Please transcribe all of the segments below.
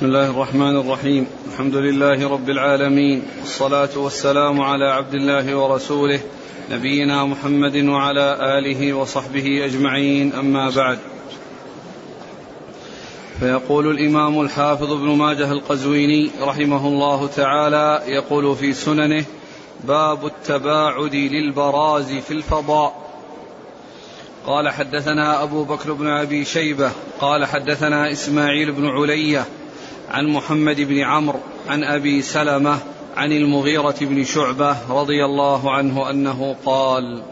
بسم الله الرحمن الرحيم. الحمد لله رب العالمين. والصلاة والسلام على عبد الله ورسوله نبينا محمد وعلى آله وصحبه أجمعين. أما بعد. فيقول الإمام الحافظ ابن ماجه القزويني رحمه الله تعالى يقول في سننه باب التباعد للبراز في الفضاء قال حدثنا أبو بكر بن أبي شيبة قال حدثنا إسماعيل بن علية عن محمد بن عمرو عن أبي سلمة عن المغيرة بن شعبة رضي الله عنه أنه قال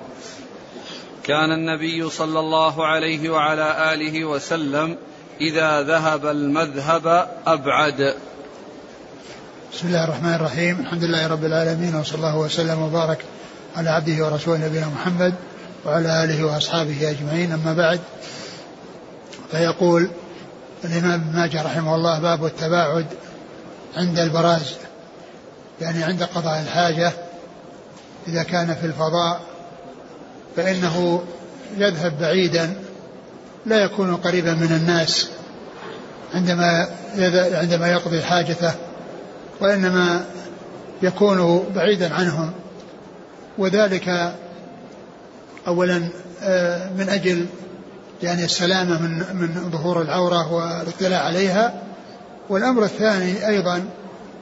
كان النبي صلى الله عليه وعلى آله وسلم إذا ذهب المذهب أبعد. بسم الله الرحمن الرحيم. الحمد لله رب العالمين وصلى الله وسلم وبارك على عبده ورسوله نبينا محمد وعلى آله وأصحابه أجمعين. أما بعد فيقول الإمام ابن ماجه رحمه الله باب التباعد عند البراز يعني عند قضاء الحاجة. إذا كان في الفضاء فإنه يذهب بعيدا لا يكون قريبا من الناس عندما عندما يقضي حاجته وإنما يكون بعيدا عنهم. وذلك أولا آه، من أجل يعني السلامة من من ظهور العورة والاطلاع عليها. والأمر الثاني أيضا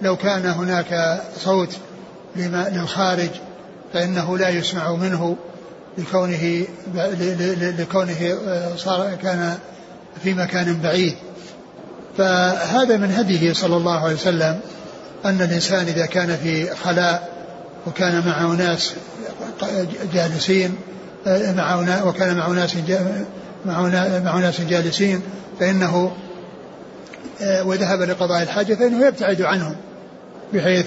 لو كان هناك صوت للخارج فإنه لا يسمع منه لكونه لكونه آه، صار كان في مكان بعيد. فهذا من هديه صلى الله عليه وسلم أن الإنسان إذا كان في خلاء وكان معه ناس جالسين مع وكان مع ناس مع ناس جالسين فإنه آه، وذهب لقضاء الحاجة فإنه يبتعد عنهم بحيث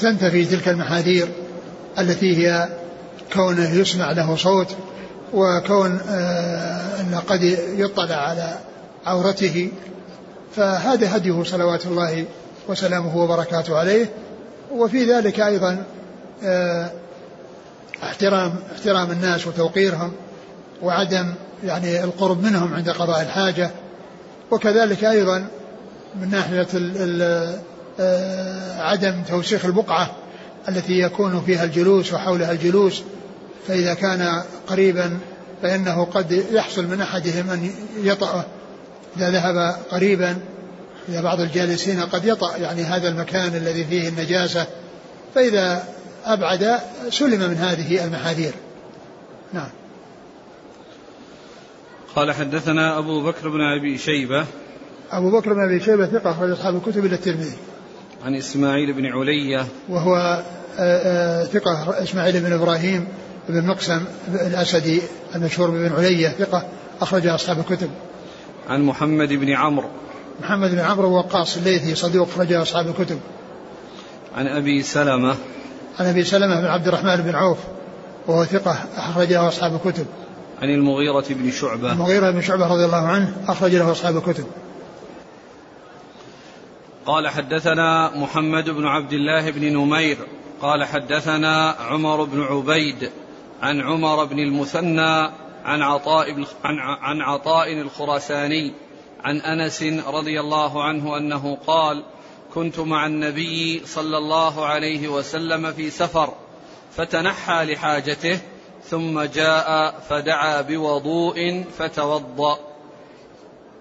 تنتفي تلك المحاذير التي هي كونه يسمع له صوت وكون آه، أن قد يطلع على عورته. فهذا هديه صلوات الله وسلامه وبركاته عليه. وفي ذلك أيضا آه، احترام احترام الناس وتوقيرهم وعدم يعني القرب منهم عند قضاء الحاجة وكذلك أيضا من ناحية آه، عدم توسيخ البقعة التي يكون فيها الجلوس وحولها الجلوس فإذا كان قريبا فإنه قد يحصل من أحدهم أن يطأه إذا ذهب قريبا إذا بعض الجالسين قد يطأ يعني هذا المكان الذي فيه النجاسة. فإذا أبعد سلم من هذه المحاذير. نعم. قال حدثنا أبو بكر بن أبي شيبة. أبو بكر بن أبي شيبة ثقة أخرج أصحاب الكتب إلى الترمذي. عن إسماعيل بن علية. وهو آه، آه، ثقة إسماعيل بن إبراهيم بن مقسم الأسدي المشهور بن علية ثقة أخرج أصحاب الكتب. عن محمد بن عمرو. محمد بن عمرو وقاص الليثي صدوق أخرج أصحاب الكتب. عن أبي سلمة. عن أبي سلمة بن عبد الرحمن بن عوف وهو ثقة أخرجه أصحاب الكتب. عن المغيرة بن شعبة. المغيرة بن شعبة رضي الله عنه أخرج له أصحاب الكتب. قال حدثنا محمد بن عبد الله بن نمير قال حدثنا عمر بن عبيد عن عمر بن المثنى عن عطاء عن عطاء الخراساني عن أنس رضي الله عنه أنه قال كنت مع النبي صلى الله عليه وسلم في سفر فتنحى لحاجته ثم جاء فدعا بوضوء فتوضأ.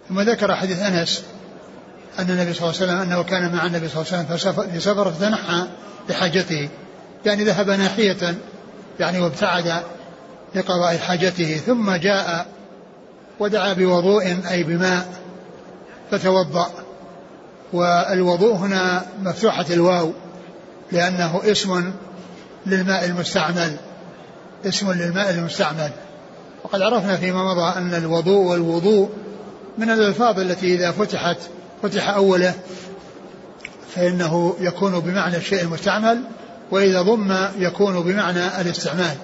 ثم ذكر حديث أنس أن النبي صلى الله عليه وسلم أنه كان مع النبي صلى الله عليه وسلم في سفر فتنحى لحاجته يعني ذهب ناحية يعني وابتعد لقضاء حاجته. ثم جاء ودعا بوضوء أي بماء فتوضأ. والوضوء هنا مفتوحة الواو لأنه اسم للماء المستعمل. اسم للماء المستعمل. وقد عرفنا فيما مضى أن الوضوء والوضوء من الألفاظ التي إذا فتحت فتح أوله فإنه يكون بمعنى الشيء المستعمل وإذا ضم يكون بمعنى الاستعمال.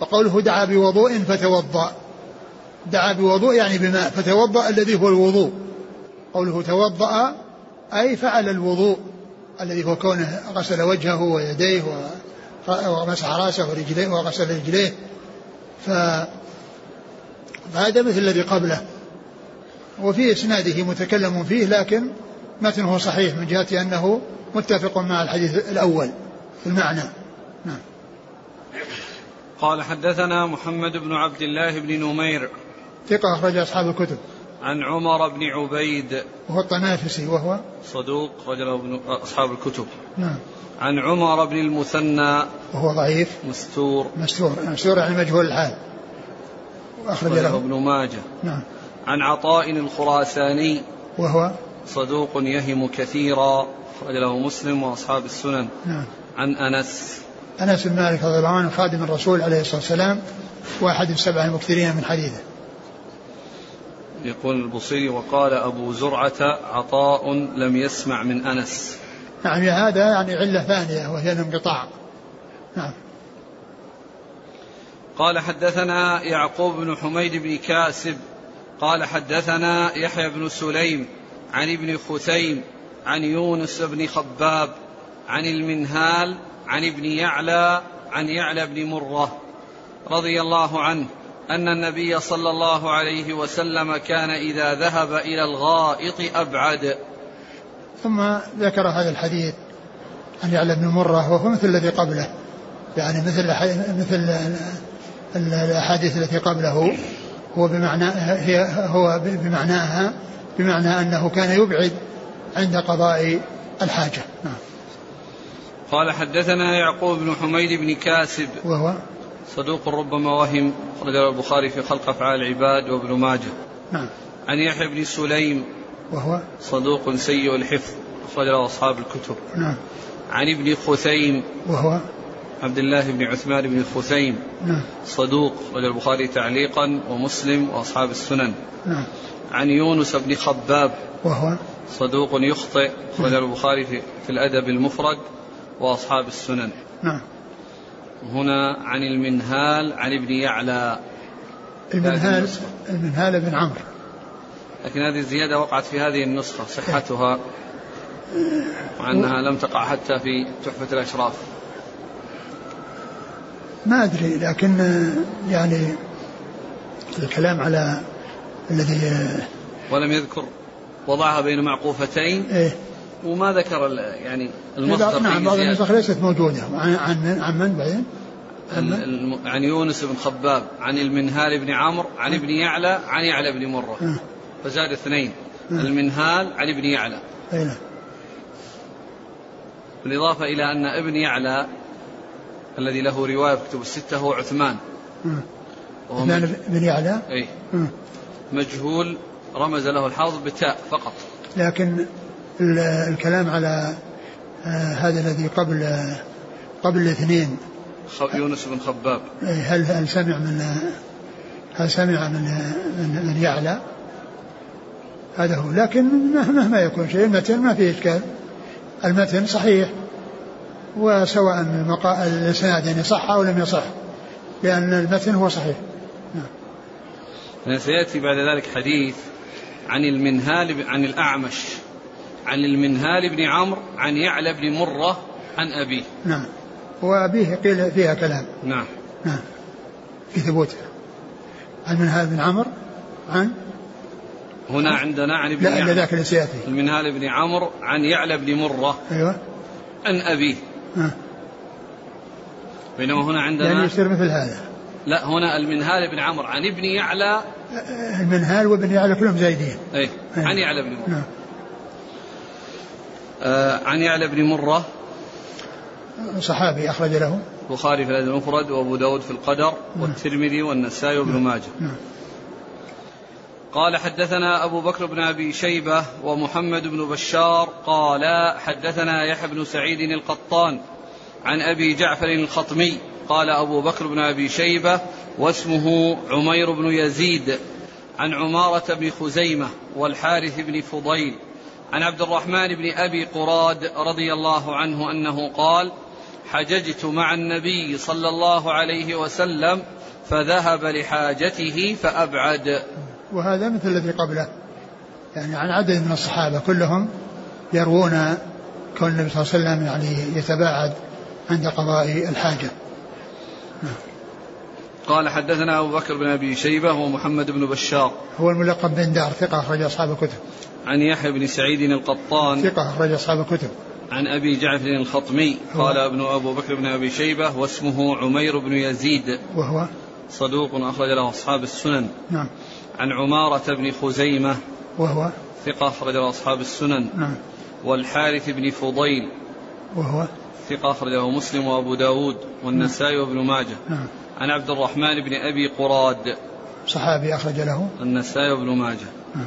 وقوله دعا بوضوء فتوضأ. دعا بوضوء يعني بماء فتوضأ الذي هو الوضوء. قوله توضأ أي فعل الوضوء الذي هو كونه غسل وجهه ويديه ومسح رأسه ورجليه وغسل رجليه. ف فهذا مثل الذي قبله. وفي إسناده متكلم فيه لكن متنه صحيح من جهة أنه متفق مع الحديث الأول في المعنى. نعم. قال حدثنا محمد بن عبد الله بن نمير. ثقة أخرج أصحاب الكتب. عن عمر بن عبيد. وهو الطنافسي وهو صدوق رجله ابن أصحاب الكتب. نعم. عن عمر بن المثنى. وهو ضعيف. مستور. مستور. مستور يعني مجهول الحال. أخرج له. ابن ماجه. نعم. عن عطاء الخراساني. وهو صدوق يهم كثيرا. أخرج له مسلم وأصحاب السنن. نعم. عن أنس. أنس بن مالك رضي الله عنه خادم الرسول عليه الصلاة والسلام واحد السبع المكثرين من حديثه. يقول البصيري وقال أبو زرعة عطاء لم يسمع من أنس. نعم هذا يعني علة ثانية وهي الانقطاع. نعم. قال حدثنا يعقوب بن حميد بن كاسب. قال حدثنا يحيى بن سليم عن ابن خثيم عن يونس بن خباب عن المنهال عن ابن يعلى عن يعلى بن مرة رضي الله عنه. أن النبي صلى الله عليه وسلم كان إذا ذهب إلى الغائط أبعد. ثم ذكر هذا الحديث عن يعلى بن مرة وهو مثل الذي قبله يعني مثل مثل الأحاديث التي قبله هو بمعنى هي هو بمعناها بمعنى أنه كان يبعد عند قضاء الحاجة. نعم. قال حدثنا يعقوب بن حميد بن كاسب. وهو صدوق ربما وهم أخرجه البخاري في خلق أفعال العباد وابن ماجه. نعم. عن يحيى بن سليم وهو؟ صدوق سيء الحفظ أخرجه أصحاب الكتب. نعم. عن ابن خثيم وهو؟ عبد الله بن عثمان بن خثيم. نعم. صدوق أخرج البخاري تعليقا ومسلم وأصحاب السنن. نعم. عن يونس بن خباب. وهو؟ صدوق يخطئ أخرج البخاري في, في الأدب المفرد وأصحاب السنن. نعم. هنا عن المنهال عن ابن يعلى. المنهال المنهال بن عمرو. لكن هذه الزيادة وقعت في هذه النسخة صحتها مع أنها لم تقع حتى في تحفة الأشراف. ما أدري لكن يعني الكلام على الذي ولم يذكر وضعها بين معقوفتين. إيه. وما ذكر يعني المصدر نعم بعض النسخ ليست موجودة. عن عن عن من بعدين؟ عن يونس بن خباب عن المنهال بن عمرو عن ابن يعلى عن يعلى بن مرة. أه. فزاد اثنين. أه. المنهال عن ابن يعلى. نعم. بالإضافة إلى أن ابن يعلى الذي له رواية في كتب الستة هو عثمان. عثمان بن يعلى؟ أي مجهول رمز له الحافظ بتاء فقط. لكن الكلام على آه، هذا الذي قبل قبل الاثنين. يونس بن خباب. هل هل سمع من هل سمع من من, من يعلى؟ هذا هو. لكن مهما يكون شيء المتن ما فيه إشكال. المتن صحيح وسواء الإسناد يعني صح أو لم يصح لأن المتن هو صحيح. نعم. سيأتي بعد ذلك حديث عن المنهال عن الأعمش. عن المنهال بن عمرو عن يعلى بن مرة عن أبيه. نعم. وأبيه قيل فيها كلام. نعم. نعم. في ثبوتها عن المنهال بن عمرو عن هنا عندنا عن ابن لا ذاك اللي سيأتي. المنهال بن عمرو عن يعلى بن مرة أيوه. عن أبيه. ها. بينما هنا عندنا يعني يصير مثل هذا. لا هنا المنهال بن عمرو عن ابن يعلى. المنهال وابن يعلى كلهم زايدين. اي أيه. عن يعلى بن مرة. نعم. عن يعلى بن مرة صحابي أخرج له البخاري في الأدب المفرد وأبو داود في القدر نعم. والترمذي والنسائي وابن نعم. ماجه نعم. قال حدثنا أبو بكر بن أبي شيبة ومحمد بن بشار قال حدثنا يحيى بن سعيد القطان عن أبي جعفر الخطمي قال أبو بكر بن أبي شيبة واسمه عمير بن يزيد عن عمارة بن خزيمة والحارث بن فضيل عن عبد الرحمن بن أبي قراد رضي الله عنه أنه قال حججت مع النبي صلى الله عليه وسلم فذهب لحاجته فأبعد. وهذا مثل الذي قبله. يعني عن عدد من الصحابة كلهم يروون كون النبي صلى الله عليه وسلم يعني يتباعد عند قضاء الحاجة. قال حدثنا أبو بكر بن أبي شيبة ومحمد بن بشار. هو الملقب بن دار ثقة أخرج أصحاب الكتب. عن يحيى بن سعيد القطان. ثقة أخرج أصحاب الكتب. عن أبي جعفر الخطمي. قال ابن أبو بكر بن أبي شيبة واسمه عمير بن يزيد. وهو؟ صدوق أخرج له أصحاب السنن. نعم. عن عمارة بن خزيمة. وهو؟ ثقة أخرج له أصحاب السنن. نعم. والحارث بن فضيل. وهو؟ ثقة أخرجه مسلم وأبو داود والنسائي وابن ماجه. نعم. عن عبد الرحمن بن أبي قراد. صحابي أخرج له. النسائي وابن ماجه. نعم.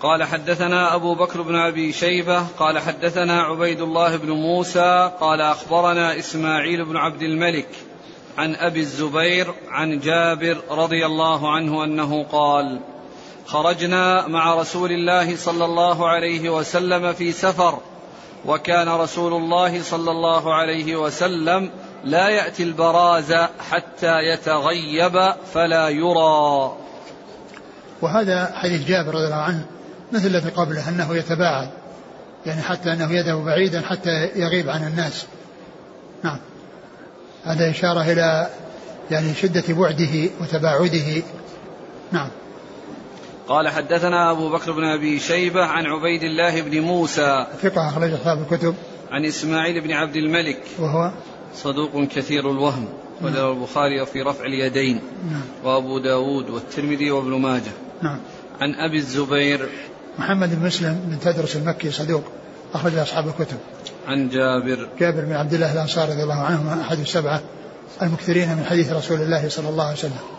قال حدثنا أبو بكر بن أبي شيبة قال حدثنا عبيد الله بن موسى قال أخبرنا إسماعيل بن عبد الملك عن أبي الزبير عن جابر رضي الله عنه أنه قال خرجنا مع رسول الله صلى الله عليه وسلم في سفر وكان رسول الله صلى الله عليه وسلم لا يأتي البراز حتى يتغيب فلا يرى. وهذا حديث جابر رضي الله عنه مثل الذي قبله أنه يتباعد يعني حتى أنه يذهب بعيدا حتى يغيب عن الناس. نعم. هذا إشارة إلى يعني شدة بعده وتباعده. نعم. قال حدثنا أبو بكر بن أبي شيبة عن عبيد الله بن موسى ثقة أخرج أصحاب الكتب. عن إسماعيل بن عبد الملك وهو صدوق كثير الوهم وله البخاري في رفع اليدين نعم. وأبو داود والترمذي وابن ماجه. نعم. عن أبي الزبير. محمد بن مسلم بن تدرس المكي صدوق أخرج أصحاب الكتب. عن جابر. جابر بن عبد الله الأنصاري رضي الله عنهما أحد السبعة المكثرين من حديث رسول الله صلى الله عليه وسلم.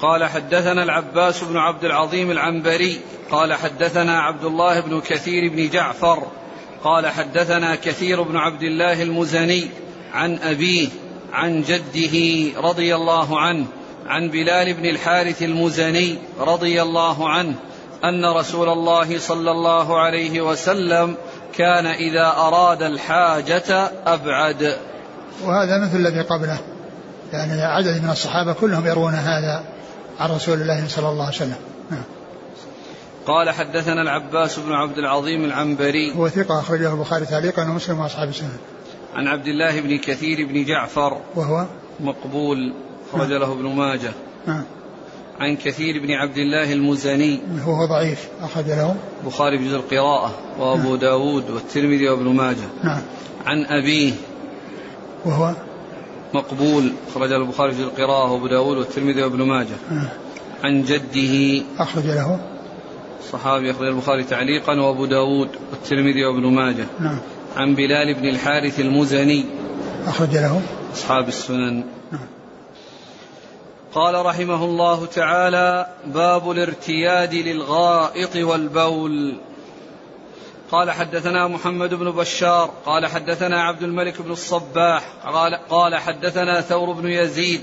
قال حدثنا العباس بن عبد العظيم العنبري قال حدثنا عبد الله بن كثير بن جعفر قال حدثنا كثير بن عبد الله المزني عن أبيه عن جده رضي الله عنه عن بلال بن الحارث المزني رضي الله عنه أن رسول الله صلى الله عليه وسلم كان إذا أراد الحاجة أبعد وهذا مثل الذي قبله يعني عدد من الصحابة كلهم يروون هذا عن رسول الله صلى الله عليه وسلم نعم. قال حدثنا العباس بن عبد العظيم العنبري. هو ثقة أخرجه البخاري تعليقا ومسلم وأصحاب السنة. عن عبد الله بن كثير بن جعفر. وهو؟ مقبول. خرج له ابن ماجه. نعم. عن كثير بن عبد الله المزني. هو ضعيف. أخرج له بخاري بجزء القراءة. وأبو نعم. داود والترمذي وابن ماجه. نعم. عن أبيه. وهو؟ مقبول. خرج له البخاري في القراءة. وأبو داود والترمذي وابن ماجه. نعم. عن جده. أخرج له صحابي أخرج البخاري تعليقا وأبو داود والترمذي وابن ماجه. نعم. عن بلال بن الحارث المزني. أخرج له. أصحاب السنن. نعم. قال رحمه الله تعالى باب الارتياد للغائط والبول. قال حدثنا محمد بن بشار. قال حدثنا عبد الملك بن الصباح. قال, قال حدثنا ثور بن يزيد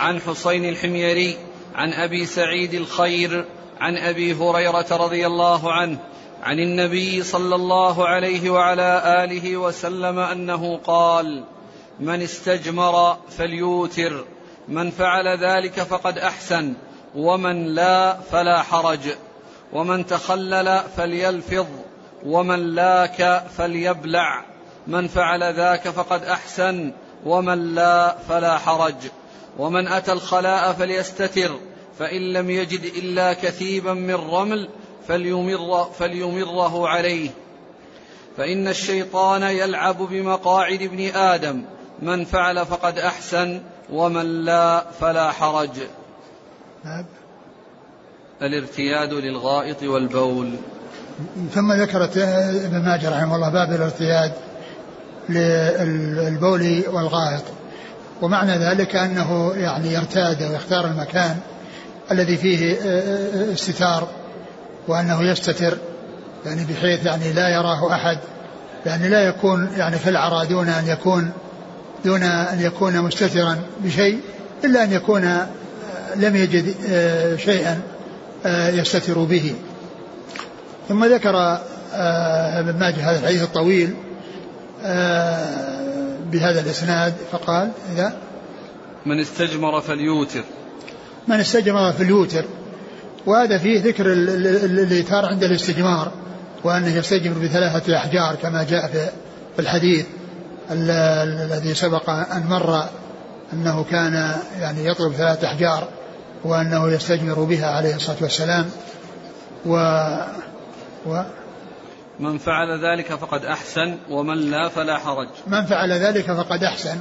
عن حسين الحميري عن أبي سعيد الخير عن أبي هريرة رضي الله عنه عن النبي صلى الله عليه وعلى آله وسلم أنه قال من استجمر فليوتر من فعل ذلك فقد أحسن ومن لا فلا حرج ومن تخلل فليلفظ ومن لاك فليبلع من فعل ذاك فقد أحسن ومن لا فلا حرج ومن أتى الخلاء فليستتر فإن لم يجد إلا كثيبا من رمل فليمر فليمره عليه. فإن الشيطان يلعب بمقاعد ابن آدم من فعل فقد أحسن ومن لا فلا حرج. نعم. الارتياد للغائط والبول. ثم ذكرت ابن ماجه رحمه الله باب الارتياد للبول والغائط. ومعنى ذلك أنه يعني يرتاد ويختار المكان. الذي فيه استتار وأنه يستتر يعني بحيث يعني لا يراه أحد يعني لا يكون يعني في العرى دون أن يكون دون أن يكون مستترا بشيء إلا أن يكون لم يجد شيئا يستتر به. ثم ذكر آه، ابن ماجه هذا الحديث الطويل آه، بهذا الإسناد فقال إذا من استجمر فليوتر. من استجمر فليوتر وهذا فيه ذكر الإيتار عند الاستجمار وأنه يستجمر بثلاثة أحجار كما جاء في الحديث الذي سبق أن مر أنه كان يعني يطلب ثلاث أحجار وأنه يستجمر بها عليه الصلاة والسلام. و, و من فعل ذلك فقد أحسن ومن لا فلا حرج. من فعل ذلك فقد أحسن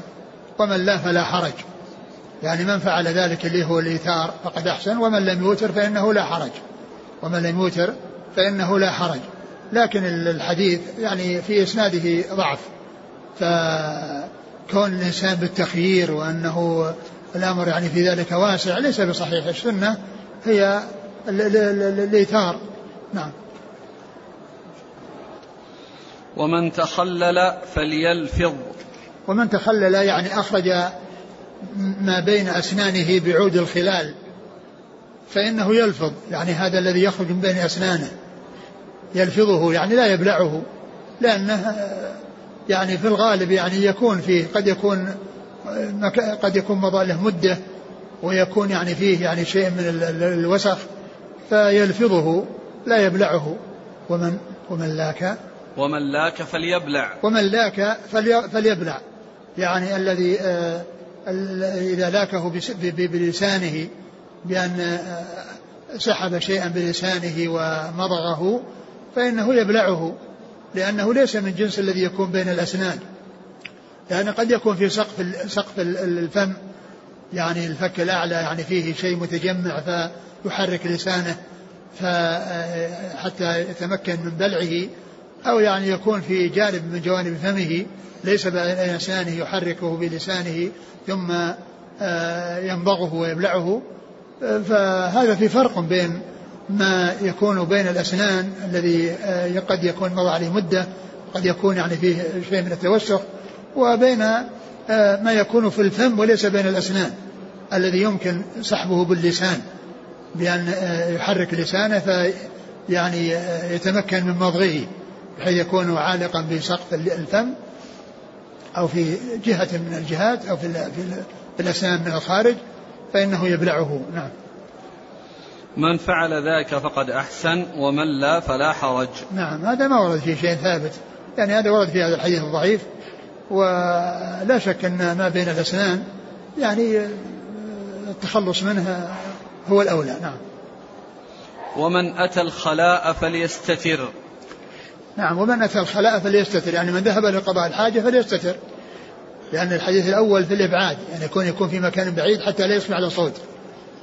ومن لا فلا حرج. يعني من فعل ذلك اللي هو الإيثار فقد أحسن ومن لم يوتر فإنه لا حرج. ومن لم يوتر فإنه لا حرج. لكن الحديث يعني في إسناده ضعف. فكون الإنسان بالتخيير وأنه الأمر يعني في ذلك واسع ليس بصحيح. السنة هي الإيثار. نعم. ومن تخلل فليلفظ. ومن تخلل يعني أخرج ما بين أسنانه بعود الخلال فإنه يلفظ يعني هذا الذي يخرج من بين أسنانه يلفظه يعني لا يبلعه لأنه يعني في الغالب يعني يكون فيه قد يكون قد يكون مضى له مدة ويكون يعني فيه يعني شيء من الوسخ فيلفظه لا يبلعه. ومن ومن لاك؟ ومن لاك فليبلع. ومن لاك فليبلع. يعني الذي آه، إذا لاكه بلسانه بأن آه، سحب شيئا بلسانه ومضغه فإنه يبلعه لأنه ليس من جنس الذي يكون بين الأسنان. لأن قد يكون في سقف سقف الفم يعني الفك الأعلى يعني فيه شيء متجمع فيحرك لسانه حتى يتمكن من بلعه أو يعني يكون في جانب من جوانب فمه. ليس بين أسنانه يحركه بلسانه ثم آه، يمضغه ويبلعه فهذا في فرق بين ما يكون بين الأسنان الذي آه، قد يكون مضى عليه مدة قد يكون يعني فيه شيء من التوسخ وبين آه، ما يكون في الفم وليس بين الأسنان الذي يمكن سحبه باللسان. بأن يحرك لسانه في يعني يتمكن من مضغه بحيث يكون عالقا بسقف الفم. أو في جهة من الجهات أو في, في الأسنان من الخارج فإنه يبلعه. نعم. من فعل ذلك فقد أحسن ومن لا فلا حرج. نعم هذا ما ورد فيه شيء ثابت. يعني هذا ورد في هذا الحديث الضعيف. ولا شك أن ما بين الأسنان يعني التخلص منها هو الأولى. نعم. ومن أتى الخلاء فليستتر. نعم ومن أتى الخلاء فليستتر يعني من ذهب لقضاء الحاجة فليستتر. لأن الحديث الأول في الإبعاد يعني يكون يكون في مكان بعيد حتى لا يسمع له صوت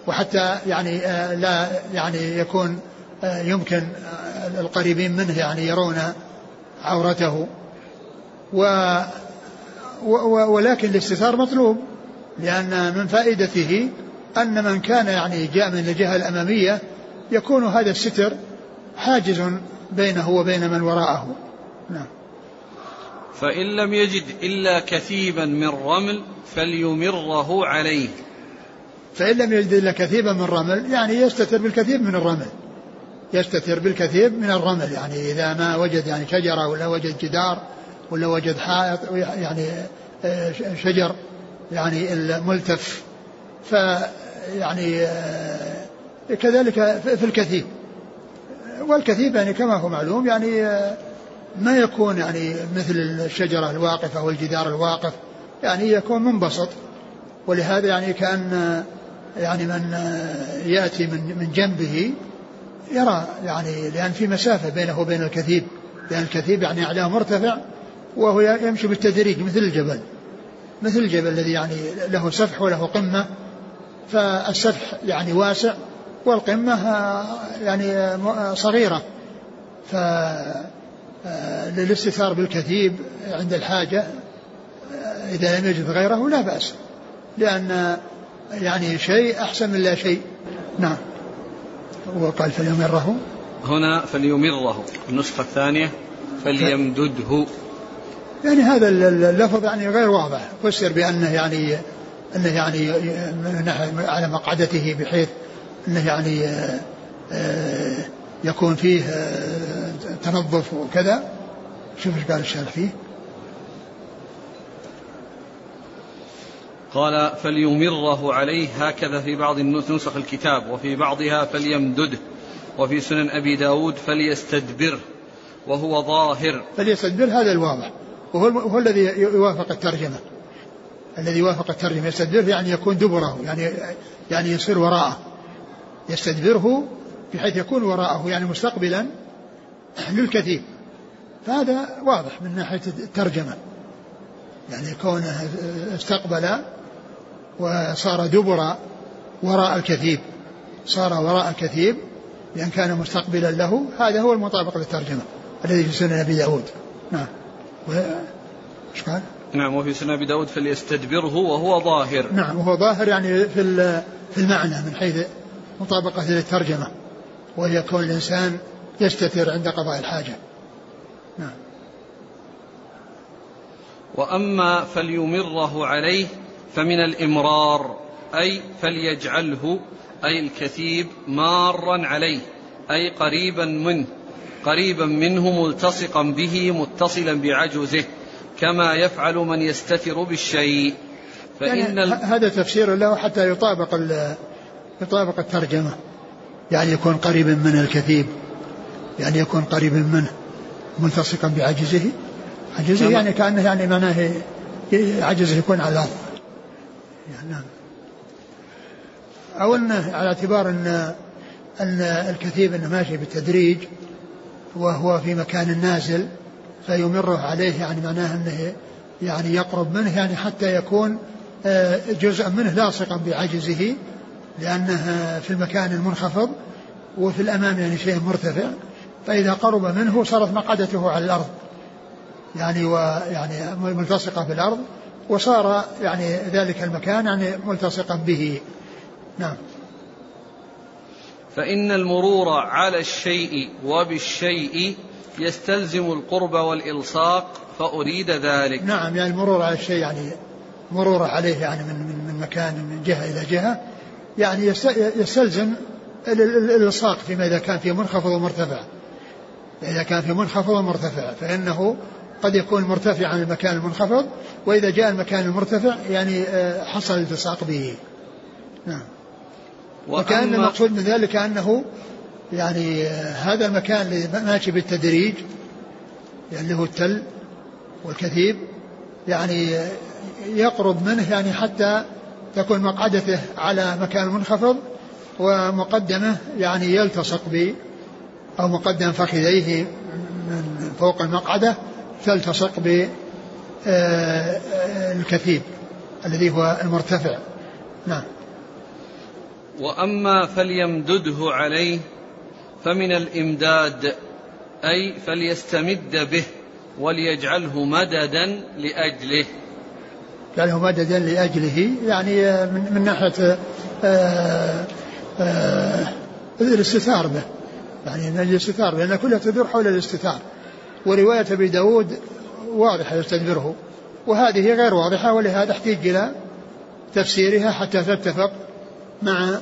وحتى يعني آه، لا يعني يكون آه، يمكن آه، القريبين منه يعني يرون عورته. و ولكن الاستتار مطلوب لأن من فائدته أن من كان يعني جاء من الجهة الأمامية يكون هذا الستر حاجز بينه وبين من وراءه. نعم. فإن لم يجد إلا كثيبا من رمل فليمره عليه. فإن لم يجد إلا كثيبا من رمل يعني يستتر بالكثير من الرمل. يستتر بالكثير من الرمل يعني إذا ما وجد يعني شجرة ولا وجد جدار ولا وجد حائط يعني آه، شجر يعني الملتف فيعني آه، كذلك في الكثيب. والكثيب يعني كما هو معلوم يعني آه، ما يكون يعني مثل الشجرة الواقفة والجدار الواقف يعني يكون منبسط. ولهذا يعني كأن يعني من يأتي من من جنبه يرى يعني لأن في مسافة بينه وبين الكثيب لأن الكثيب يعني أعلاه مرتفع وهو يمشي بالتدريج مثل الجبل مثل الجبل الذي يعني له سفح وله قمة فالسفح يعني واسع والقمة يعني صغيرة. ف للاستثار بالكثيب عند الحاجة إذا لم يجد غيره لا بأس. لأن يعني شيء أحسن من لا شيء. نعم. وقال فليمره. هنا فليمره. النسخة الثانية فليمدده. يعني هذا اللفظ يعني غير واضح. فسر بأنه يعني أنه يعني على مقعدته بحيث أنه يعني آه، يكون فيه آه، تنظف وكذا. شوف إيش قال الشارح فيه. قال فليمره عليه هكذا في بعض نسخ الكتاب وفي بعضها فليمدده وفي سنن أبي داود فليستدبره وهو ظاهر. فليستدبر هذا الواضح. وهو, وهو الذي يوافق الترجمة. الذي وافق الترجمة. يستدبره يعني يكون دبره يعني يعني يصير وراءه. يستدبره بحيث يكون وراءه يعني مستقبلا للكثير. فهذا واضح من ناحية الترجمة. يعني كونه استقبل وصار دبر وراء الكثيب صار وراء الكثيب لأن كان مستقبلا له هذا هو المطابق للترجمة الذي في سنن أبي داود. نعم. إيش قال؟ نعم وفي سنن أبي داود فليستدبره وهو ظاهر. نعم وهو ظاهر يعني في في المعنى من حيث مطابقة للترجمة وهي كون الإنسان يستتر عند قضاء الحاجة. نعم. وأما فليمره عليه فمن الإمرار أي فليجعله أي الكثيب مارا عليه أي قريبا منه قريبا منه ملتصقا به متصلا بعجزه كما يفعل من يستتر بالشيء. فإن يعني هذا تفسير له حتى يطابق يطابق الترجمة. يعني يكون قريبا من الكثيب يعني يكون قريبا منه ملتصقا بعجزه. عجزه يعني كأنه يعني معناه عجزه يكون على الأرض. يعني نعم. أو أنه على اعتبار أن أن الكثيب أنه ماشي بالتدريج وهو في مكان نازل فيمره عليه يعني معناه أنه يعني يقرب منه يعني حتى يكون آه، جزء منه لاصقا بعجزه. لأنه في المكان المنخفض وفي الأمام يعني شيء مرتفع فإذا قرب منه صارت مقعدته على الأرض. يعني ويعني ملتصقة بالأرض وصار يعني ذلك المكان يعني ملتصقا به. نعم. فإن المرور على الشيء وبالشيء يستلزم القرب والإلصاق فأريد ذلك. نعم يعني المرور على الشيء يعني مرور عليه يعني من, من, من مكان من جهة إلى جهة يعني يستلزم الإلصاق فيما إذا كان في منخفض ومرتفع. إذا كان في منخفض ومرتفع فإنه قد يكون مرتفع عن المكان المنخفض وإذا جاء المكان المرتفع يعني آه، حصل التصاق به. نعم. وكأن المقصود من ذلك أنه يعني آه، هذا المكان اللي ماشي بالتدريج يعني اللي هو التل والكثيب يعني آه، يقرب منه يعني حتى تكون مقعدته على مكان منخفض ومقدمه يعني يلتصق ب أو مقدم فخذيه من فوق المقعدة تلتصق بالكثيب آه، الذي هو المرتفع. نعم. وأما فليمدده عليه فمن الإمداد أي فليستمد به وليجعله مددا لأجله. جعله مددا لأجله يعني من, من ناحية آه، آه، الاستثار به. يعني من الاستثار لأن كلها تدور حول الاستثار. ورواية أبي داود واضحة يستدبره. وهذه غير واضحة ولهذا احتيج إلى تفسيرها حتى تتفق مع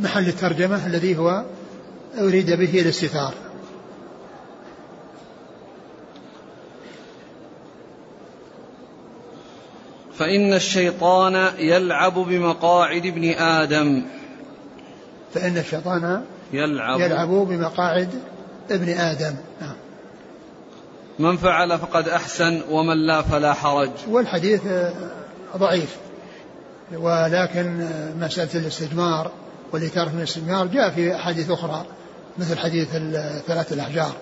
محل الترجمة الذي هو أريد به الاستثار. فإن الشيطان يلعب بمقاعد ابن آدم. فإن الشيطان يلعب. يلعب بمقاعد ابن آدم. نعم. من فعل فقد أحسن ومن لا فلا حرج. والحديث ضعيف. ولكن مسألة الاستجمار والإتارة من الاستجمار جاء في أحاديث أخرى مثل حديث ثلاث الأحجار.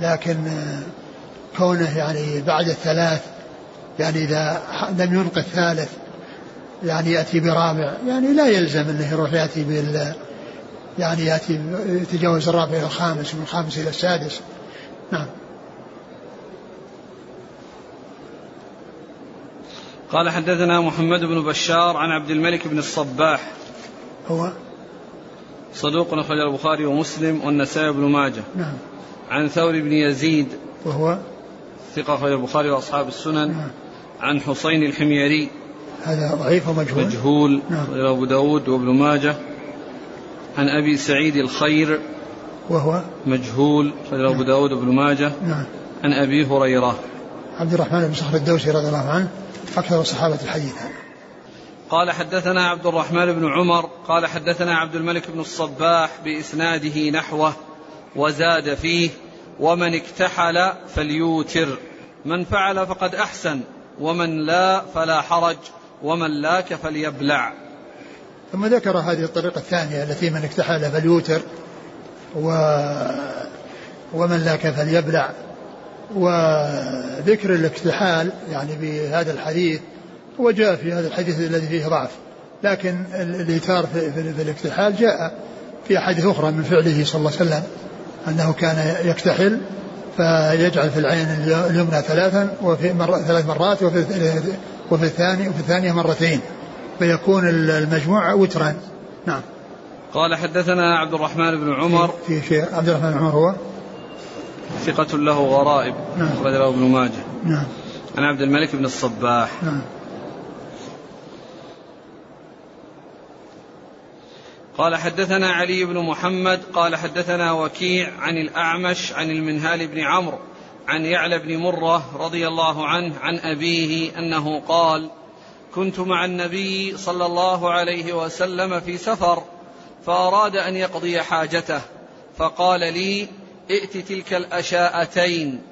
لكن كونه يعني بعد الثلاث يعني إذا لم ينق الثالث يعني يأتي برابع يعني لا يلزم أنه يروح يأتي بال يعني يأتي يتجاوز الرابع إلى الخامس ومن الخامس إلى السادس. نعم. قال حدثنا محمد بن بشار عن عبد الملك بن الصباح. هو؟ صدوق أخرج البخاري ومسلم والنسائي بن ماجه. نعم. عن ثور بن يزيد. وهو؟ ثقة أخرج البخاري وأصحاب السنن نعم. عن حسين الحميري هذا ضعيف ومجهول. مجهول. نعم. أبو داود وابن ماجه. عن أبي سعيد الخير. وهو؟ مجهول. نعم أبو داود وابن ماجه. نعم. عن أبي هريرة. عبد الرحمن بن صخر الدوسي رضي الله عنه أكثر الصحابة حديثا قال حدثنا عبد الرحمن بن عمر. قال حدثنا عبد الملك بن الصباح بإسناده نحوه وزاد فيه. ومن اكتحل فليوتر. من فعل فقد أحسن ومن لا فلا حرج ومن لاك فليبلع. ثم ذكر هذه الطريقة الثانية التي من اكتحل فليوتر و ومن لاك فليبلع. وذكر الاكتحال يعني بهذا الحديث هو جاء في هذا الحديث الذي فيه ضعف. لكن الإيتار في, في, في الاكتحال جاء في أحاديث أخرى من فعله صلى الله عليه وسلم. أنه كان يكتحل فيجعل في العين اليمنى ثلاثا وفي مرة ثلاث مرات وفي وفي الثاني وفي الثانية مرتين. فيكون المجموع وترا. نعم. قال حدثنا عبد الرحمن بن عمر. في شيء. عبد الرحمن بن عمر هو؟ ثقة له غرائب. نعم. أخرج له ابن ماجه. نعم. عن عبد الملك بن الصباح. نعم. قال حدثنا علي بن محمد قال حدثنا وكيع عن الأعمش عن المنهال بن عمرو عن يعلى بن مرة رضي الله عنه عن أبيه أنه قال كنت مع النبي صلى الله عليه وسلم في سفر فأراد أن يقضي حاجته فقال لي ائت تلك الأشاءتين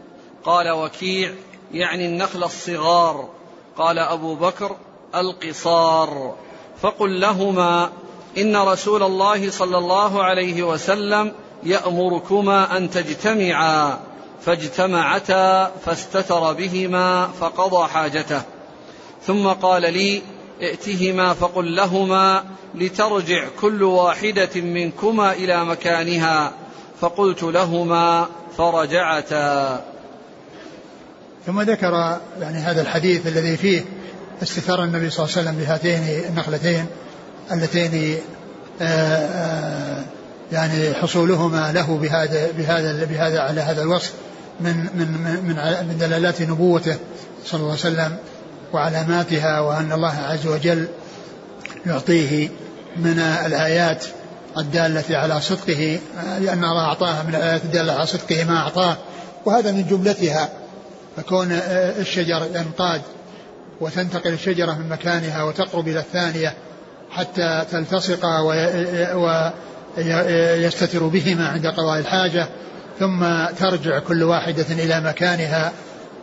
قال وكيع يعني النخل الصغار قال أبو بكر القصار فقل لهما إن رسول الله صلى الله عليه وسلم يأمركما أن تجتمعا فاجتمعتا فاستتر بهما فقضى حاجته. ثم قال لي ائتهما فقل لهما لترجع كل واحدة منكما إلى مكانها. فقلت لهما فرجعتا. ثم ذكر يعني هذا الحديث الذي فيه استثار النبي صلى الله عليه وسلم بهاتين النخلتين. اللتين آه، آه، يعني حصولهما له بهذا بهذا بهذا على هذا الوصف من من من من دلالات نبوته صلى الله عليه وسلم وعلاماتها وأن الله عز وجل يعطيه من الآيات الدالة على صدقه لأن الله أعطاها من الآيات الدالة على صدقه ما أعطاه. وهذا من جملتها. فكون الشجر ينقاد وتنتقل الشجرة من مكانها وتقرب إلى الثانية حتى تلتصقا ويستتر بهما عند قضاء الحاجة ثم ترجع كل واحدة إلى مكانها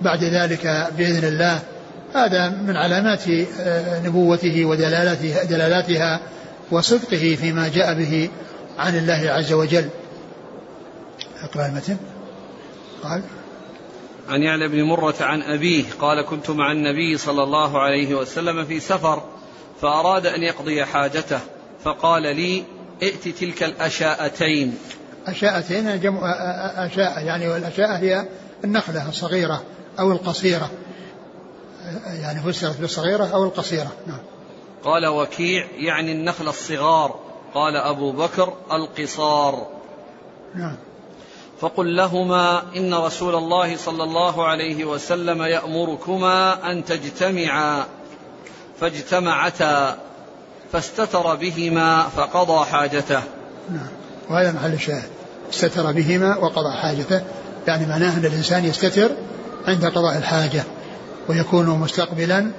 بعد ذلك بإذن الله. هذا من علامات نبوته ودلالاتها دلالاتها وصدقه فيما جاء به عن الله عز وجل. أقرأ المتن. قال عن يعلى بن مرة عن أبيه قال كنت مع النبي صلى الله عليه وسلم في سفر فأراد أن يقضي حاجته فقال لي ائت تلك الأشاءتين. أشاءتين جمع أشاء يعني والأشاء هي النخلة الصغيرة أو القصيرة. يعني فسرت بالصغيرة أو القصيرة. نعم. قال وكيع يعني النخل الصغار. قال أبو بكر القصار. نعم. فقل لهما إن رسول الله صلى الله عليه وسلم يأمركما أن تجتمعا. فاجتمعتا فاستتر بهما فقضى حاجته. نعم. وهذا محل الشاهد استتر بهما وقضى حاجته. يعني معناه أن الإنسان يستتر عند قضاء الحاجة ويكون مستقبلا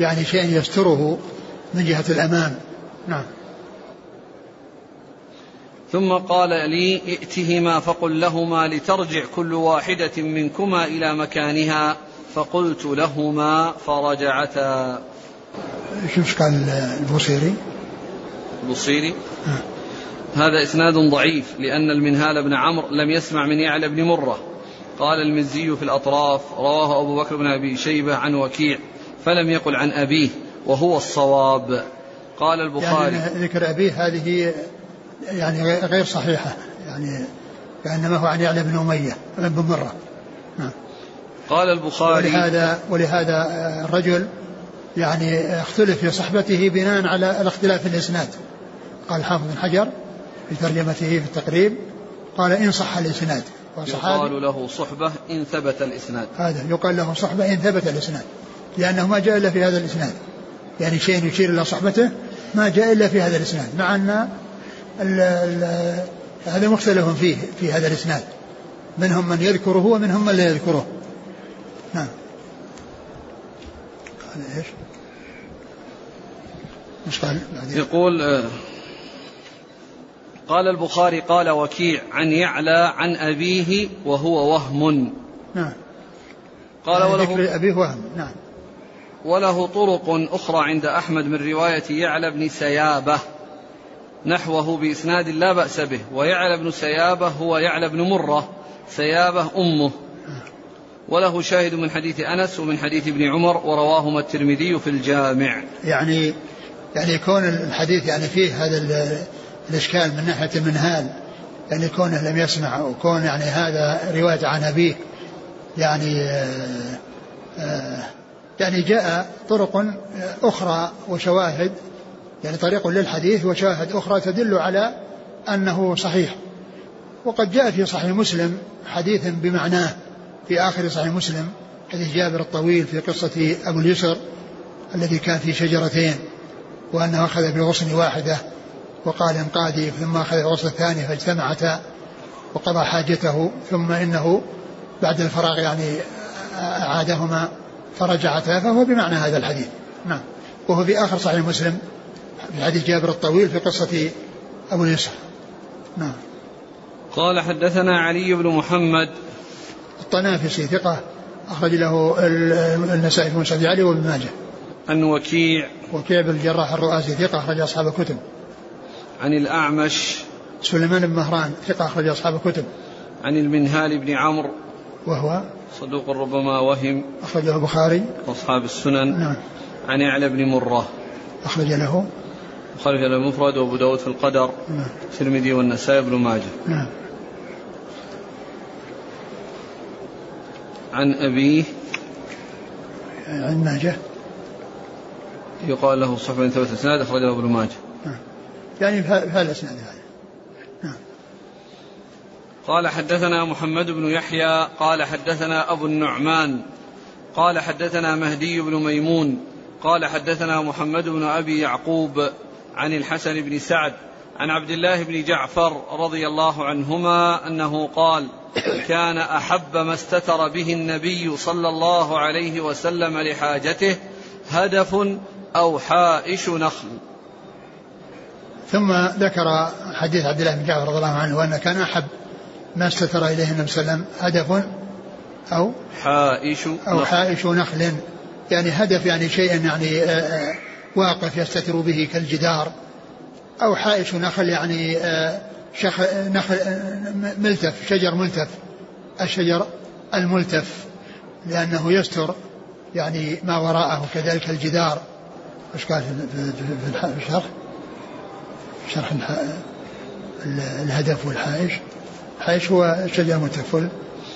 يعني شيء يستره من جهة الأمام. نعم. ثم قال لي ائتهما فقل لهما لترجع كل واحدة منكما إلى مكانها. فقلت لهما فرجعتا. شوف قال البوصيري. البوصيري؟ آه. هذا إسناد ضعيف لأن المنهال بن عمرو لم يسمع من يعلى بن مرة. قال المزي في الأطراف رواه أبو بكر بن أبي شيبة عن وكيع فلم يقل عن أبيه وهو الصواب. قال البخاري. يعني ذكر أبيه هذه يعني غير صحيحة يعني كأنما هو عن يعلى بن أمية بن مرة. نعم قال البخاري. ولهذا ولهذا الرجل يعني اختلف في صحبته بناء على الاختلاف في الإسناد. قال حافظ بن حجر في ترجمته في التقريب قال إن صح الإسناد. يقال له صحبة إن ثبت الإسناد. هذا يقال له صحبة إن ثبت الإسناد. لأنه ما جاء إلا في هذا الإسناد. يعني شيء يشير إلى صحبته ما جاء إلا في هذا الإسناد. مع أن هذا مختلف فيه في هذا الإسناد. منهم من يذكره ومنهم من لا يذكره. نعم. قال إيش؟ مش قال بعدين؟ يقول آه، قال البخاري قال وكيع عن يعلى عن أبيه وهو وهم. نعم. قال يعني وله أبيه وهم. نعم. وله طرق أخرى عند أحمد من رواية يعلى بن سيابة نحوه بإسناد لا بأس به. ويعلى بن سيابة هو يعلى بن مرة سيابة أمه. وله شاهد من حديث أنس ومن حديث ابن عمر ورواهما الترمذي في الجامع. يعني يعني كون الحديث يعني فيه هذا الإشكال من ناحية المنهال يعني كونه لم يسمع وكون يعني هذا رواية عن أبيه يعني آآ آآ يعني جاء طرق أخرى وشواهد يعني طريق للحديث وشواهد أخرى تدل على أنه صحيح. وقد جاء في صحيح مسلم حديث بمعناه في آخر صحيح مسلم حديث جابر الطويل في قصة أبو اليسر الذي كان في شجرتين. وأنه أخذ بغصن واحدة وقال انقادي ثم أخذ الغصن الثاني فاجتمعتا وقضى حاجته ثم إنه بعد الفراغ يعني أعادهما فرجعتا فهو بمعنى هذا الحديث. نعم. وهو في آخر صحيح مسلم في حديث جابر الطويل في قصة أبو اليسر نعم. قال حدثنا علي بن محمد. الطنافسي ثقة أخرج له النسائي في مسند علي وابن ماجه. عن وكيع وكيع بن الجراح الرؤاسي ثقة أخرج أصحاب الكتب. عن الأعمش. سليمان بن مهران ثقة أخرج أصحاب الكتب. عن المنهال بن عمرو. وهو؟ صدوق ربما وهم. أخرجه البخاري. وأصحاب السنن. نعم. عن يعلى بن مرة. أخرج له. خالف المفرد وأبو داود في القدر. نعم. الترمذي والنسائي بن ماجه. نعم. عن أبيه. عن ماجه. يقال له صحبة ثبت الإسناد أخرجه ابن ماجه. نعم. يعني في هذا الإسناد هذا. نعم. قال حدثنا محمد بن يحيى قال حدثنا أبو النعمان قال حدثنا مهدي بن ميمون قال حدثنا محمد بن أبي يعقوب عن الحسن بن سعد عن عبد الله بن جعفر رضي الله عنهما أنه قال كان أحب ما استتر به النبي صلى الله عليه وسلم لحاجته هدف أو حائش نخل. ثم ذكر حديث عبد الله بن جعفر رضي الله عنه وأن كان أحب ما استتر إليه النبي صلى الله عليه وسلم هدف أو حائش أو نخل. حائش نخل. يعني هدف يعني شيء يعني آه، آه، واقف يستتر به كالجدار. أو حائش نخل يعني آه، شخ نخل ملتف شجر ملتف. الشجر الملتف لأنه يستر يعني ما وراءه كذلك الجدار. إيش قال في- الشرح؟ شرح الهدف والحائش. الحائش هو شجر ملتف وال-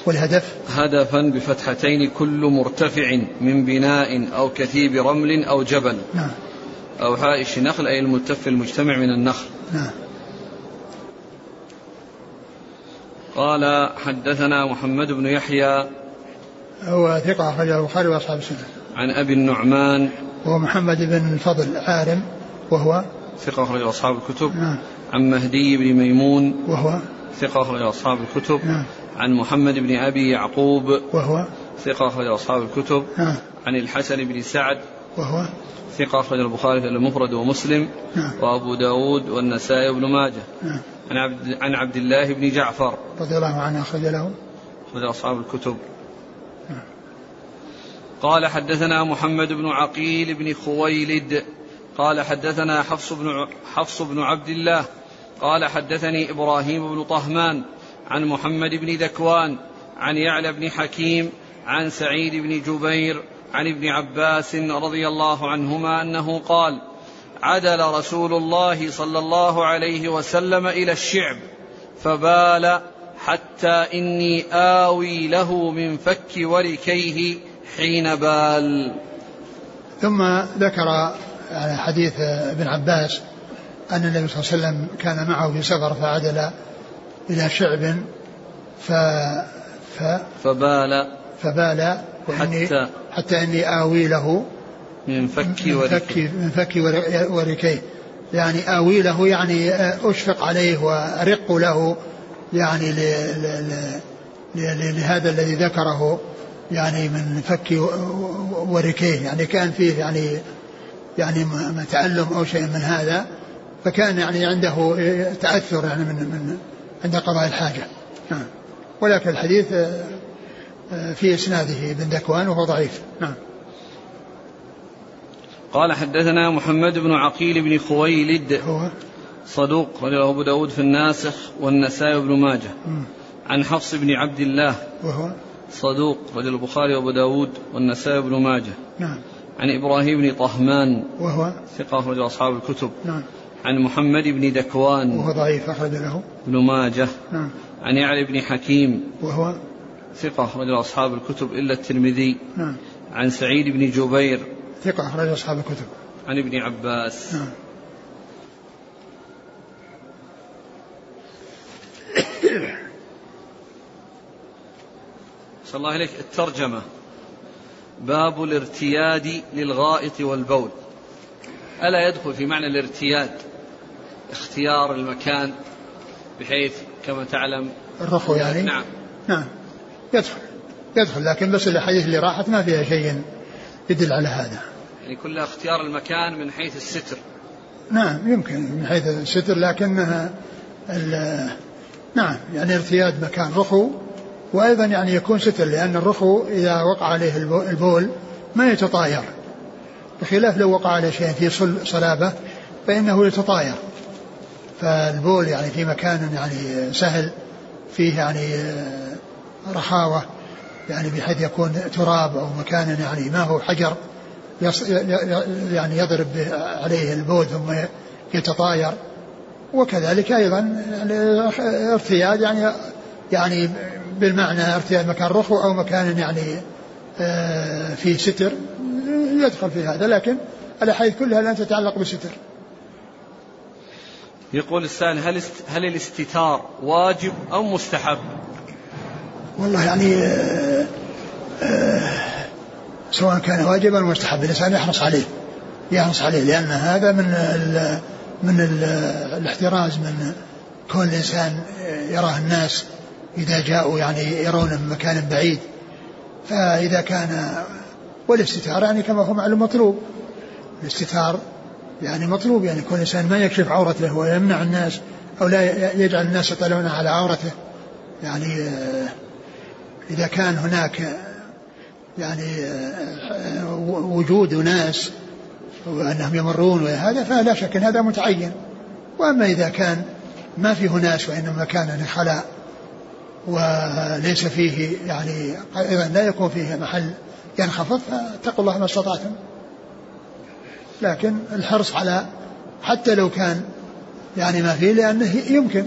والهدف. هدفا بفتحتين كل مرتفع من بناء أو كثيب رمل أو جبل. نعم. أو حائش نخل أي الملتف المجتمع من النخل. نعم. قال حدثنا محمد بن يحيى. هو ثقة أخرجه البخاري وأصحاب السنة. عن أبي النعمان وهو محمد بن الفضل عارم وهو ثقة أخرج أصحاب الكتب. نعم. عن مهدي بن ميمون وهو ثقة أخرج أصحاب الكتب. نعم. عن محمد بن أبي يعقوب وهو ثقة أخرج أصحاب الكتب. نعم. عن الحسن بن سعد وهو ثقة أخرج البخاري في المفرد ومسلم. نعم. وأبو داود والنسائي وابن ماجه. نعم. عن عبد, عن عبد الله بن جعفر. رضي الله عنه أخرج له. أخرج أصحاب الكتب. قال حدثنا محمد بن عقيل بن خويلد. قال حدثنا حفص بن حفص بن عبد الله. قال حدثني إبراهيم بن طهمان عن محمد بن ذكوان عن يعلى بن حكيم عن سعيد بن جبير عن ابن عباس رضي الله عنهما أنه قال عدل رسول الله صلى الله عليه وسلم إلى الشعب فبال حتى إني آوي له من فك وركيه حين بال. ثم ذكر حديث ابن عباس أن النبي صلى الله عليه وسلم كان معه في سفر فعدل إلى شعب ف ف فبال. فبال. وإني حتى حتى إني آوي له من فك من فك وركيه من فك ور- وركيه يعني آوي له يعني أشفق عليه وأرق له يعني ل ل ل ل- لهذا الذي ذكره. يعني من فك وركيه يعني كان فيه يعني يعني م- م- تألم أو شيء من هذا فكان يعني عنده تأثر يعني من من عند قضاء الحاجة. نعم. ولكن الحديث آه، آه، في إسناده ابن ذكوان وهو ضعيف. نعم. قال حدثنا محمد بن عقيل بن خويلد هو؟ صدوق رجله أبو داود في الناسخ والنسائي بن ماجه. عن حفص بن عبد الله. وهو؟ صدوق رجل البخاري وأبو داود والنسائي بن ماجه. نعم. عن إبراهيم بن طهمان وهو؟ ثقة أخرج أصحاب الكتب. نعم. عن محمد بن دكوان وهو ضعيف أخرج له. بن ماجه. نعم. عن يعلى بن حكيم وهو؟ ثقة أخرج أصحاب الكتب إلا الترمذي. نعم. عن سعيد بن جبير ثقة أخرج أصحاب الكتب. عن ابن عباس. نعم. صلى الله عليك الترجمة. باب الارتياد للغائط والبول. ألا يدخل في معنى الارتياد اختيار المكان بحيث كما تعلم الرخو يعني؟ نعم. نعم. يدخل. يدخل لكن بس الأحاديث اللي راحت ما فيها شيء يدل على هذا. يعني كلها اختيار المكان من حيث الستر. نعم يمكن من حيث الستر لكنها ال- نعم يعني ارتياد مكان. رخو وأيضا يعني يكون ستر لأن الرخو إذا وقع عليه البو- البول ما يتطاير. بخلاف لو وقع عليه شيء في صل- صلابة فإنه يتطاير. فالبول يعني في مكان يعني سهل فيه يعني رخاوة يعني بحيث يكون تراب أو مكان يعني ما هو حجر يعني يضرب عليه البول ثم يتطاير. وكذلك أيضا الارتياد يعني يعني بالمعنى ارتياد مكان رخو أو مكان يعني آه، فيه ستر يدخل في هذا لكن الأحاديث كلها لا تتعلق بالستر. يقول السائل هل است... هل الاستتار واجب أو مستحب؟ والله يعني آه، آه، سواء كان واجبا أو مستحبا الإنسان يحرص عليه يحرص عليه لأن هذا من ال من ال الاحتراز من كون الإنسان يراه الناس إذا جاءوا يعني يرون من مكان بعيد. فإذا كان والاستتار يعني كما هو معلوم مطلوب. الاستتار يعني مطلوب يعني كون الانسان ما يكشف عورته ويمنع الناس أو لا يجعل الناس يطلعون على عورته. يعني آه، إذا كان هناك يعني آه، وجود أناس وأنهم يمرون وهذا فلا شك أن هذا متعين. وأما إذا كان ما فيه ناس وإنما يعني خلاء وليس فيه يعني أيضا لا يكون فيه محل ينخفض فاتقوا الله ما استطعتم. لكن الحرص على حتى لو كان يعني ما فيه لأنه يمكن.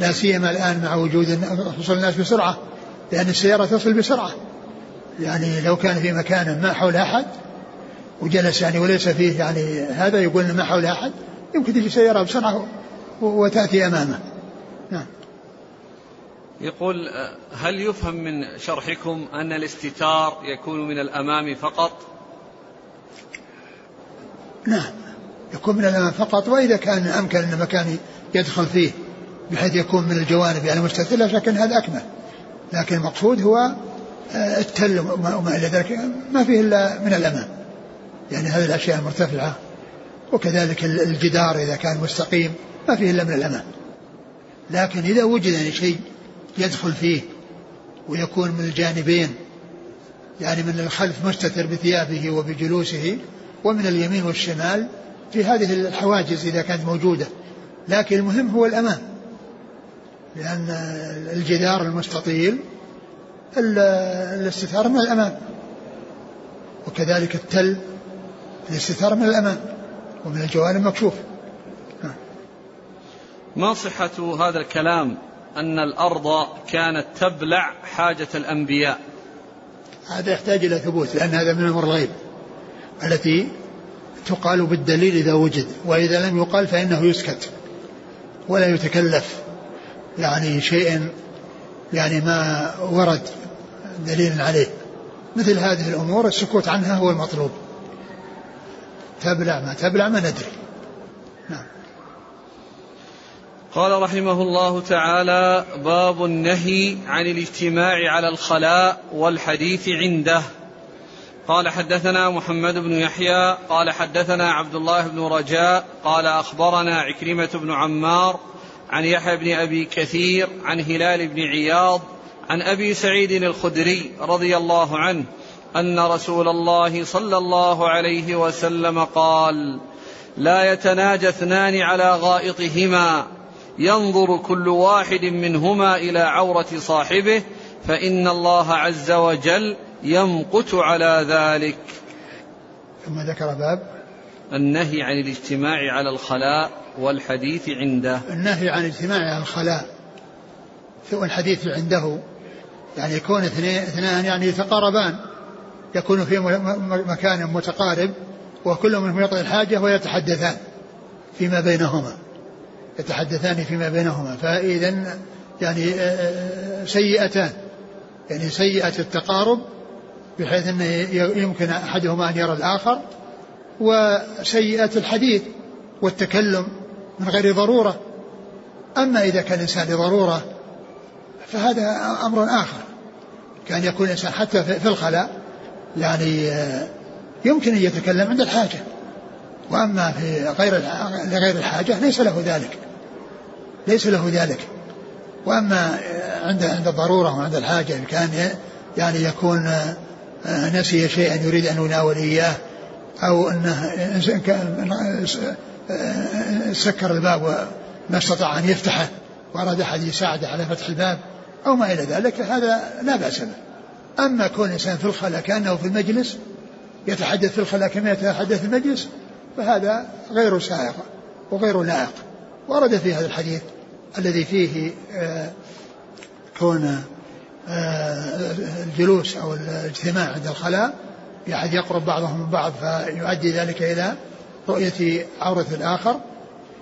لا سيما الآن مع وجود وصول الناس بسرعة لأن السيارة تصل بسرعة. يعني لو كان في مكان ما حول أحد وجلس يعني وليس فيه يعني هذا يقول ما حول أحد يمكن تجي سيارة بسرعة وتأتي أمامه. نعم. يقول هل يفهم من شرحكم أن الاستتار يكون من الأمام فقط؟ نعم يكون من الأمام فقط وإذا كان أمكن أن مكان يدخل فيه بحيث يكون من الجوانب يعني مستتر لا شك أن هذا أكمل. لكن المقصود هو آه، التل وما إلى ذلك ما فيه إلا من الأمام. يعني هذه الأشياء المرتفعة وكذلك ال- الجدار إذا كان مستقيم ما فيه إلا من الأمام. لكن إذا وجد يعني شيء يدخل فيه ويكون من الجانبين يعني من الخلف مستتر بثيابه وبجلوسه ومن اليمين والشمال في هذه الحواجز إذا كانت موجودة. لكن المهم هو الأمام لأن الجدار المستطيل ال- الاستثارة من الأمام وكذلك التل الاستثارة من الأمام ومن الجوانب مكشوف. ما صحة هذا الكلام؟ أن الأرض كانت تبلع حاجة الأنبياء. هذا يحتاج إلى ثبوت لأن هذا من أمر الغيب التي تقال بالدليل إذا وجد وإذا لم يقال فإنه يسكت ولا يتكلف. يعني شيء يعني ما ورد دليل عليه. مثل هذه الأمور السكوت عنها هو المطلوب. تبلع ما تبلع ما ندري نعم قال رحمه الله تعالى باب النهي عن الاجتماع على الخلاء والحديث عنده. قال حدثنا محمد بن يحيى قال حدثنا عبد الله بن رجاء قال أخبرنا عكرمة بن عمار عن يحيى بن أبي كثير عن هلال بن عياض عن أبي سعيد الخدري رضي الله عنه أن رسول الله صلى الله عليه وسلم قال لا يتناجى اثنان على غائطهما. ينظر كل واحد منهما إلى عورة صاحبه فإن الله عز وجل يمقت على ذلك. ثم ذكر باب النهي عن الاجتماع على الخلاء والحديث عنده. النهي عن الاجتماع على الخلاء. والحديث عنده. يعني يكون اثنان يعني يتقاربان. يكون في مكان متقارب وكل منهم يقضي الحاجة ويتحدثان فيما بينهما. يتحدثان فيما بينهما فإذا يعني آه، آه، سيئتان. يعني سيئة التقارب بحيث أنه يمكن أحدهما أن يرى الآخر وسيئة الحديث والتكلم من غير ضرورة. أما إذا كان الإنسان لضرورة فهذا أمر آخر. كان يكون الإنسان حتى في الخلاء يعني آه، يمكن أن يتكلم عند الحاجة. وأما في غير لغير الحاجة ليس له ذلك. ليس له ذلك. وأما عند عند الضرورة وعند الحاجة إن كان يعني يكون آه، نسي شيئا يريد أن يناول إياه أو أنه آه، سكر الباب وما استطاع أن يفتحه وأراد أحد يساعده على فتح الباب أو ما إلى ذلك هذا لا بأس به. أما كون الإنسان في الخلاء كأنه في المجلس يتحدث في الخلاء كما يتحدث في المجلس فهذا غير سائق وغير لائق. ورد في هذا الحديث الذي فيه آه، كون آه، الجلوس أو الاجتماع عند الخلاء بأحد يقرب بعضهم من بعض فيؤدي ذلك إلى رؤية عورة الآخر.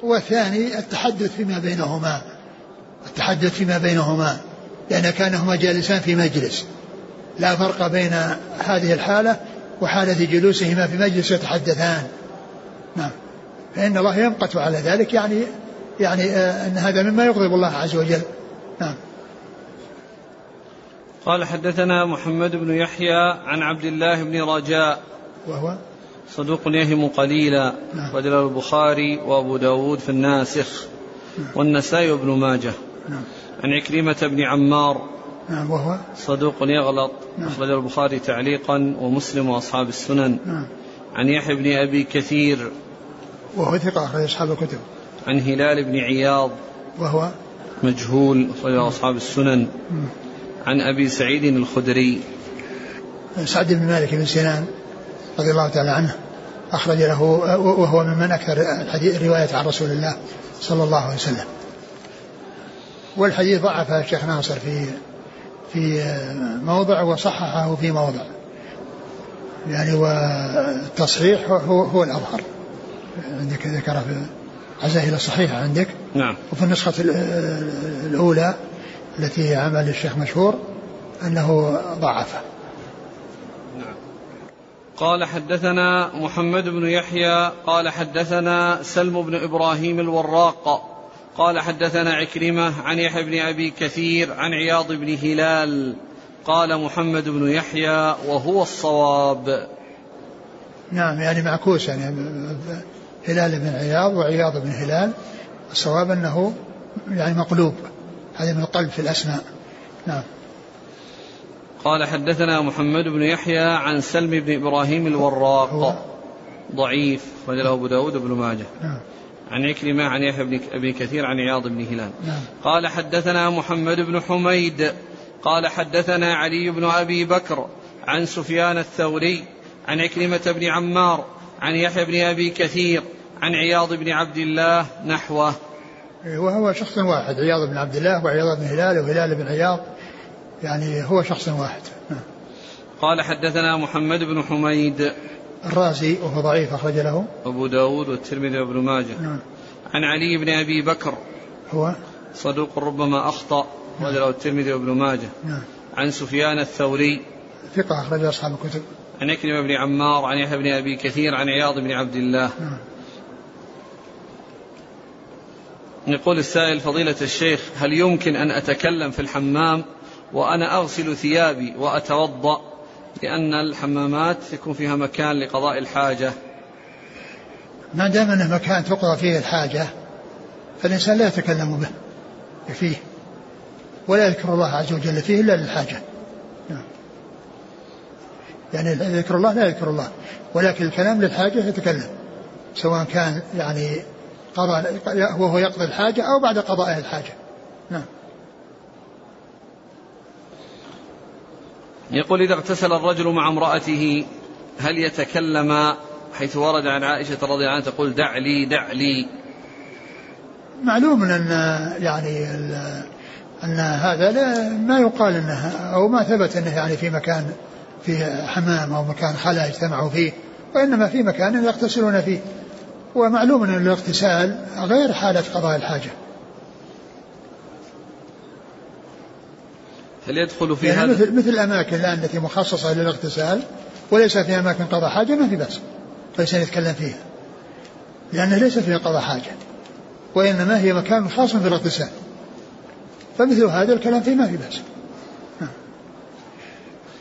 والثاني التحدث فيما بينهما التحدث فيما بينهما لأن كانهما جالسان في مجلس. لا فرق بين هذه الحالة وحالة جلوسهما في مجلس يتحدثان. نعم. فإن الله يمقت على ذلك يعني يعني آه أن هذا مما يغضب الله عز وجل. نعم. قال حدثنا محمد بن يحيى عن عبد الله بن رجاء. وهو؟ صدوق يهم قليلا. نعم. بدل البخاري وأبو داود في الناسخ. نعم. والنسائي وابن ماجه. نعم. عن عكرمة بن عمار. نعم وهو؟ صدوق يغلط. نعم. أخرج البخاري تعليقا ومسلم وأصحاب السنن. نعم. عن يحيى بن أبي كثير وهو ثقة أخرج أصحاب الكتب. عن هلال بن عياض وهو مجهول أخرج أصحاب السنن. عن أبي سعيد الخدري. سعد بن مالك بن سنان رضي الله تعالى عنه أخرج له وهو ممن أكثر الحديث رواية عن رسول الله صلى الله عليه وسلم. والحديث ضعف الشيخ ناصر في في موضع وصححه في موضع. يعني والتصحيح هو, هو الأظهر. عندك ذكر في عزاه الصحيحة عندك؟ نعم. وفي النسخة الأولى التي عمل الشيخ مشهور أنه ضعفه نعم. قال حدثنا محمد بن يحيى قال حدثنا سلم بن إبراهيم الوراق قال حدثنا عكرمة عن يحيى بن أبي كثير عن عياض بن هلال قال محمد بن يحيى وهو الصواب. نعم يعني معكوس يعني هلال بن عياض وعياض بن هلال. الصواب أنه يعني مقلوب هذا من القلب في الأسماء. نعم. قال حدثنا محمد بن يحيى عن سلم بن إبراهيم الوراق. ضعيف وله أبو داود بن ماجه. نعم. عن عكرمة عن يحيى بن أبي كثير عن عياض بن هلال. نعم. قال حدثنا محمد بن حميد قال حدثنا علي بن أبي بكر عن سفيان الثوري عن عكرمة بن عمار عن يحيى بن أبي كثير عن عياض بن عبد الله نحوه. وهو شخص واحد عياض بن عبد الله وعياض بن هلال وهلال بن عياض. يعني هو شخص واحد. نعم. قال حدثنا محمد بن حميد. الرازي وهو ضعيف أخرج له. أبو داود والترمذي وابن ماجه. نعم. عن علي بن أبي بكر. هو؟ صدوق ربما أخطأ. نعم. له الترمذي وابن ماجه. نعم. عن سفيان الثوري. ثقة أخرج أصحاب الكتب. عن إكرمة بن عمار عن يحيى بن أبي كثير عن عياض بن عبد الله. نعم. يقول السائل فضيلة الشيخ هل يمكن أن أتكلم في الحمام وأنا أغسل ثيابي وأتوضأ؟ لأن الحمامات يكون فيها مكان لقضاء الحاجة. ما دام أنه مكان تقضى فيه الحاجة فالإنسان لا يتكلم به فيه. ولا يذكر الله عز وجل فيه إلا للحاجة. نعم. يعني ذكر الله لا يذكر الله ولكن الكلام للحاجة يتكلم سواء كان يعني قضى وهو يقضي الحاجة أو بعد قضاء الحاجة. نعم. يقول إذا اغتسل الرجل مع امرأته هل يتكلم؟ حيث ورد عن عائشة رضي الله عنها تقول دع لي دع لي. معلوم أن يعني أن هذا لا ما يقال أنه أو ما ثبت أنه يعني في مكان فيه حمام أو مكان خلا اجتمعوا فيه وإنما في مكان يغتسلون فيه. ومعلوم أن الاغتسال غير حالة قضاء الحاجة. هل يدخل في يعني هذا؟ مثل مثل الأماكن الآن التي مخصصة للاغتسال وليس في أماكن قضاء حاجة ما في بأس. ليس يتكلم فيها. لأنه ليس فيها قضاء حاجة. وإنما هي مكان خاص بالاغتسال فمثل هذا الكلام فيه ما في بأس.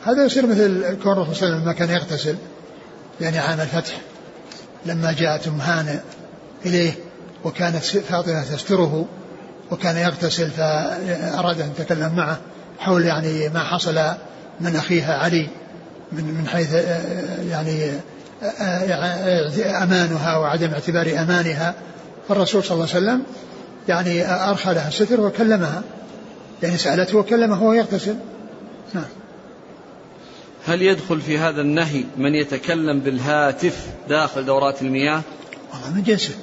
هذا يصير مثل كون الرسول صلى الله عليه وسلم لما كان يغتسل يعني عام الفتح لما جاءت أم هانئ إليه وكانت فاطمة تستره وكان يغتسل فأراد أن يتكلم معه حول يعني ما حصل من أخيها علي من من حيث يعني أمانها وعدم اعتبار أمانها. فالرسول صلى الله عليه وسلم يعني أرخى لها الستر وكلمها. يعني سألته وكلمه وهو يغتسل نعم. هل يدخل في هذا النهي من يتكلم بالهاتف داخل دورات المياه؟ والله من جنسه.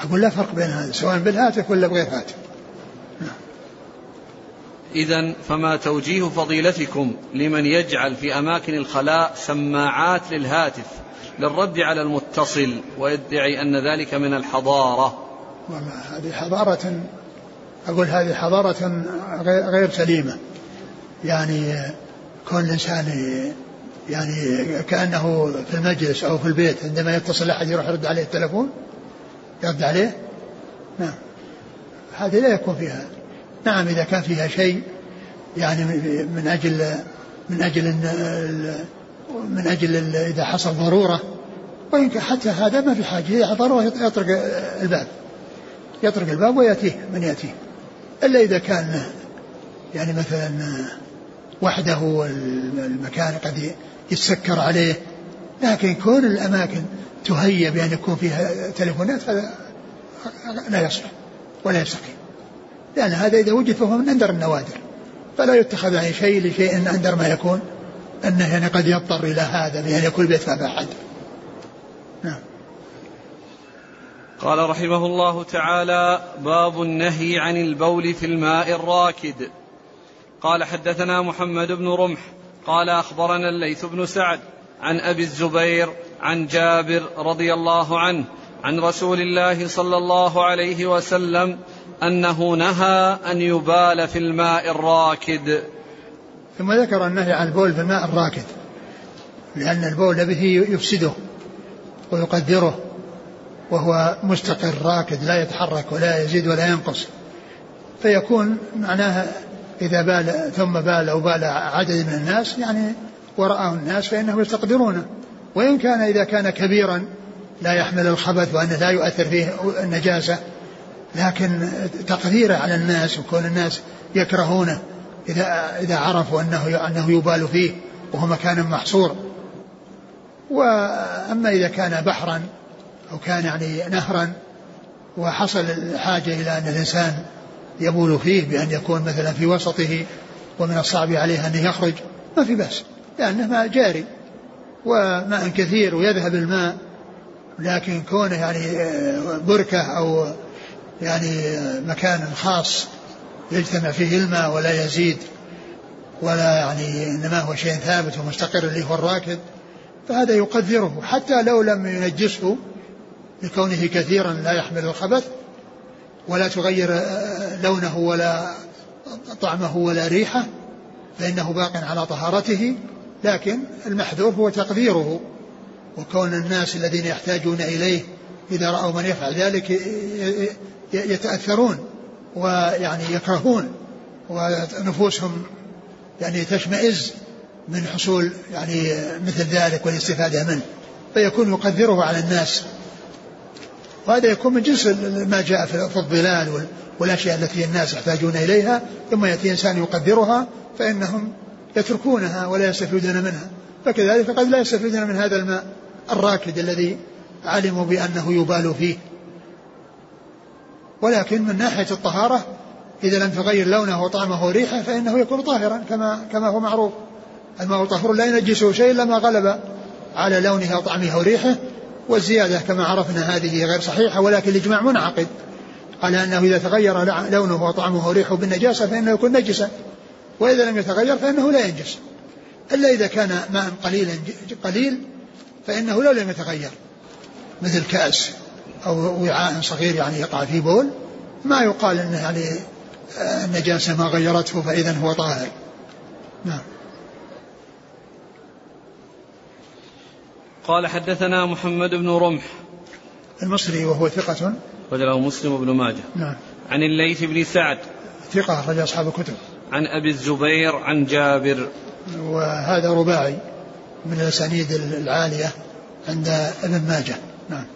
أقول لا فرق بين هذا سواء بالهاتف ولا بغير هاتف. نعم. إذا فما توجيه فضيلتكم لمن يجعل في أماكن الخلاء سماعات للهاتف للرد على المتصل ويدعي أن ذلك من الحضارة؟ والله هذه حضارة أقول هذه حضارة غير سليمة. يعني كون الإنسان يعني كأنه في المجلس أو في البيت عندما يتصل أحد يروح يرد عليه التلفون؟ يرد عليه؟ نعم. هذه لا يكون فيها. نعم إذا كان فيها شيء يعني من أجل من أجل من أجل إذا حصل ضرورة وإن حتى هذا ما في حاجة. إذا ضرورة يطرق الباب. يطرق الباب ويأتيه من يأتيه. إلا إذا كان يعني مثلا وحده والمكان قد يتسكر عليه لكن كون الأماكن تهيأ بأن يكون فيها تليفونات هذا لا يصلح ولا يستقيم لأن هذا إذا وجد فهو من أندر النوادر فلا يتخذ أي شيء لشيء أندر ما يكون أنه يعني قد يضطر إلى هذا بأن يكون البيت ما أحد نعم. قال رحمه الله تعالى باب النهي عن البول في الماء الراكد. قال حدثنا محمد بن رمح. قال أخبرنا الليث بن سعد عن أبي الزبير عن جابر رضي الله عنه عن رسول الله صلى الله عليه وسلم أنه نهى أن يبال في الماء الراكد. ثم ذكر النهي عن البول في الماء الراكد لأن البول به يفسده ويقدره. وهو مستقر راكد لا يتحرك ولا يزيد ولا ينقص. فيكون معناها إذا بال ثم بال أو بال عدد من الناس يعني ورآه الناس فإنهم يستقدرونه وإن كان إذا كان كبيرا لا يحمل الخبث وأنه لا يؤثر فيه النجاسة لكن تقديره على الناس وكون الناس يكرهونه إذا إذا عرفوا أنه أنه يبال فيه وهو مكان محصور. وأما إذا كان بحرا أو كان يعني نهرا وحصل الحاجة إلى أن الإنسان يبول فيه بأن يكون مثلا في وسطه ومن الصعب عليه أن يخرج ما في بأس لأنه ماء جاري وماء كثير ويذهب الماء لكن كونه يعني بركة أو يعني مكان خاص يجتمع فيه الماء ولا يزيد ولا يعني إنما هو شيء ثابت ومستقر اللي هو الراكد فهذا يقدره حتى لو لم ينجسه لكونه كثيرا لا يحمل الخبث ولا تغير لونه ولا طعمه ولا ريحه فإنه باق على طهارته لكن المحذور هو تقديره. وكون الناس الذين يحتاجون إليه إذا رأوا من يفعل ذلك يتأثرون ويعني يكرهون ونفوسهم يعني تشمئز من حصول يعني مثل ذلك والاستفادة منه فيكون يقدره على الناس. وهذا يكون من جنس ما جاء في الظلال والأشياء التي الناس يحتاجون إليها. ثم يأتي إنسان يقدرها فإنهم يتركونها ولا يستفيدون منها. فكذلك قد لا يستفيدون من هذا الماء الراكد الذي علموا بأنه يبال فيه. ولكن من ناحية الطهارة إذا لم تغير لونه وطعمه وريحه فإنه يكون طاهرا كما كما هو معروف. الماء طهور لا ينجسه شيء إلا ما غلب على لونه وطعمه وريحه. والزيادة كما عرفنا هذه غير صحيحة ولكن الإجماع منعقد. على أنه إذا تغير لونه وطعمه وريحه بالنجاسة فإنه يكون نجسا وإذا لم يتغير فإنه لا ينجس. إلا إذا كان ماء قليلا قليل فإنه لو لم يتغير مثل كأس أو وعاء صغير يعني يقع فيه بول ما يقال أنه يعني آه، النجاسة ما غيرته فإذا هو طاهر. نعم. قال حدثنا محمد بن رمح. المصري وهو ثقة. رجله مسلم بن ماجه. نعم. عن الليث بن سعد. ثقة رجل أصحاب الكتب. عن أبي الزبير عن جابر. وهذا رباعي من الأسانيد العالية عند ابن ماجه. نعم.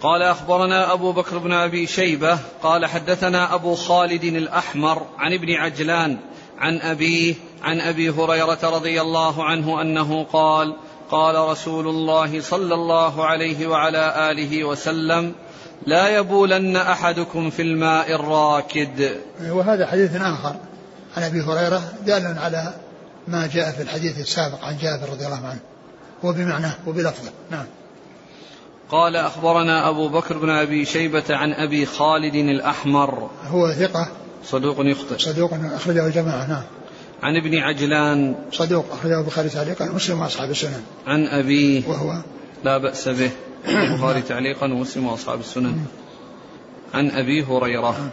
قال أخبرنا أبو بكر بن أبي شيبة قال حدثنا أبو خالد الأحمر عن ابن عجلان عن أبيه عن أبي هريرة رضي الله عنه أنه قال قال رسول الله صلى الله عليه وعلى آله وسلم لا يبولن أحدكم في الماء الراكد. وهذا حديث آخر عن أبي هريرة دال على ما جاء في الحديث السابق عن جابر رضي الله عنه وبمعناه وبلفظه. نعم. قال أخبرنا أبو بكر بن أبي شيبة عن أبي خالد الأحمر. هو ثقة. صدوق يخطئ. صدوق أخرجه الجماعة. نعم. عن ابن عجلان. صدوق أخرجه البخاري تعليقا ومسلم وأصحاب السنن. عن أبيه وهو؟ لا بأس به. البخاري تعليقا ومسلم وأصحاب السنن. عن أبي هريرة.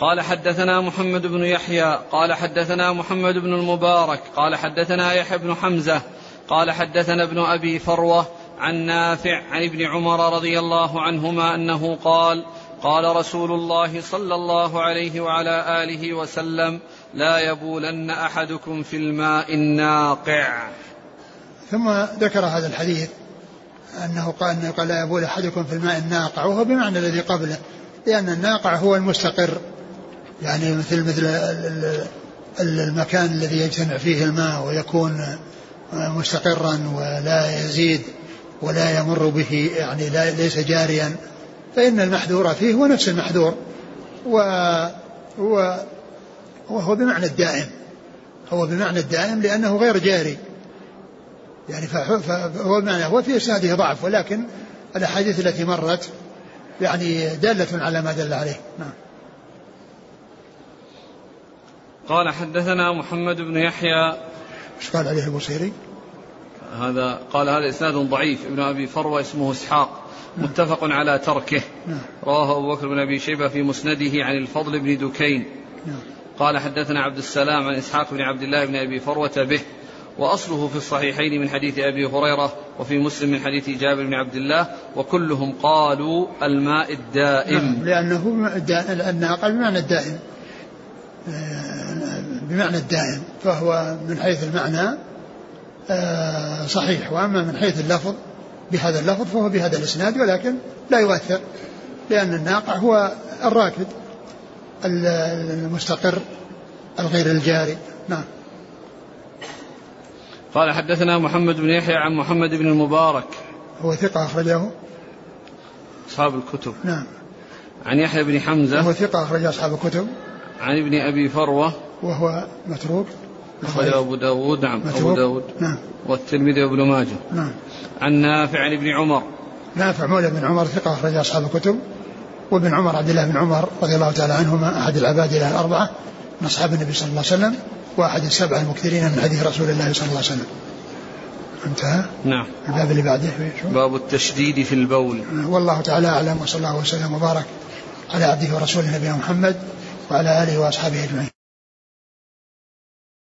قال حدثنا محمد بن يحيى قال حدثنا محمد بن المبارك قال حدثنا يحيى بن حمزة قال حدثنا ابن أبي فروة عن نافع عن ابن عمر رضي الله عنهما أنه قال قال رسول الله صلى الله عليه وعلى آله وسلم لا يبولن أحدكم في الماء الناقع. ثم ذكر هذا الحديث أنه قال أنه قال لا يبول أحدكم في الماء الناقع وهو بمعنى الذي قبله لأن الناقع هو المستقر. يعني مثل مثل المكان الذي يجتمع فيه الماء ويكون مستقرا ولا يزيد ولا يمر به يعني لا ليس جاريا. فإن المحذور فيه هو نفس المحذور و هو وهو بمعنى الدائم هو بمعنى الدائم لأنه غير جاري يعني فهو بمعنى هو في إسناده ضعف ولكن الأحاديث التي مرت يعني دالة على ما دل عليه نعم قال حدثنا محمد بن يحيى إيش قال عليه البصيري؟ هذا قال هذا إسناد ضعيف ابن أبي فروة اسمه إسحاق. متفق على تركه نعم. رواه أبو بكر بن أبي شيبة في مسنده عن الفضل بن دكين نعم. قال حدثنا عبد السلام عن إسحاق بن عبد الله بن أبي فروة به وأصله في الصحيحين من حديث أبي هريرة وفي مسلم من حديث جابر بن عبد الله وكلهم قالوا الماء الدائم نعم لأنه الناقل بمعنى الدائم بمعنى الدائم فهو من حيث المعنى آه، صحيح وأما من حيث اللفظ بهذا اللفظ فهو بهذا الإسناد ولكن لا يؤثر لأن الناقع هو الراكد المستقر الغير الجاري. نعم. قال حدثنا محمد بن يحيى عن محمد بن المبارك. هو ثقة أخرجه؟ أصحاب الكتب. نعم. عن يحيى بن حمزة. هو ثقة أخرج أصحاب الكتب؟ عن ابن أبي فروة. وهو متروك. أخرج أبو داود. نعم متروك. أبو داود. نعم. والترمذي وابن ماجه. نعم. عن نافع عن ابن عمر. نافع مولى بن عمر ثقة أخرج أصحاب الكتب وابن عمر عبد الله بن عمر رضي الله تعالى عنهما أحد العباد الأربعة من أصحاب النبي صلى الله عليه وسلم وأحد السبعة المكثرين من حديث رسول الله صلى الله عليه وسلم. انتهى؟ نعم. الباب اللي بعده باب التشديد في البول. والله تعالى أعلم وصلى الله وسلم وبارك على عبده ورسوله نبينا محمد وعلى آله وأصحابه أجمعين.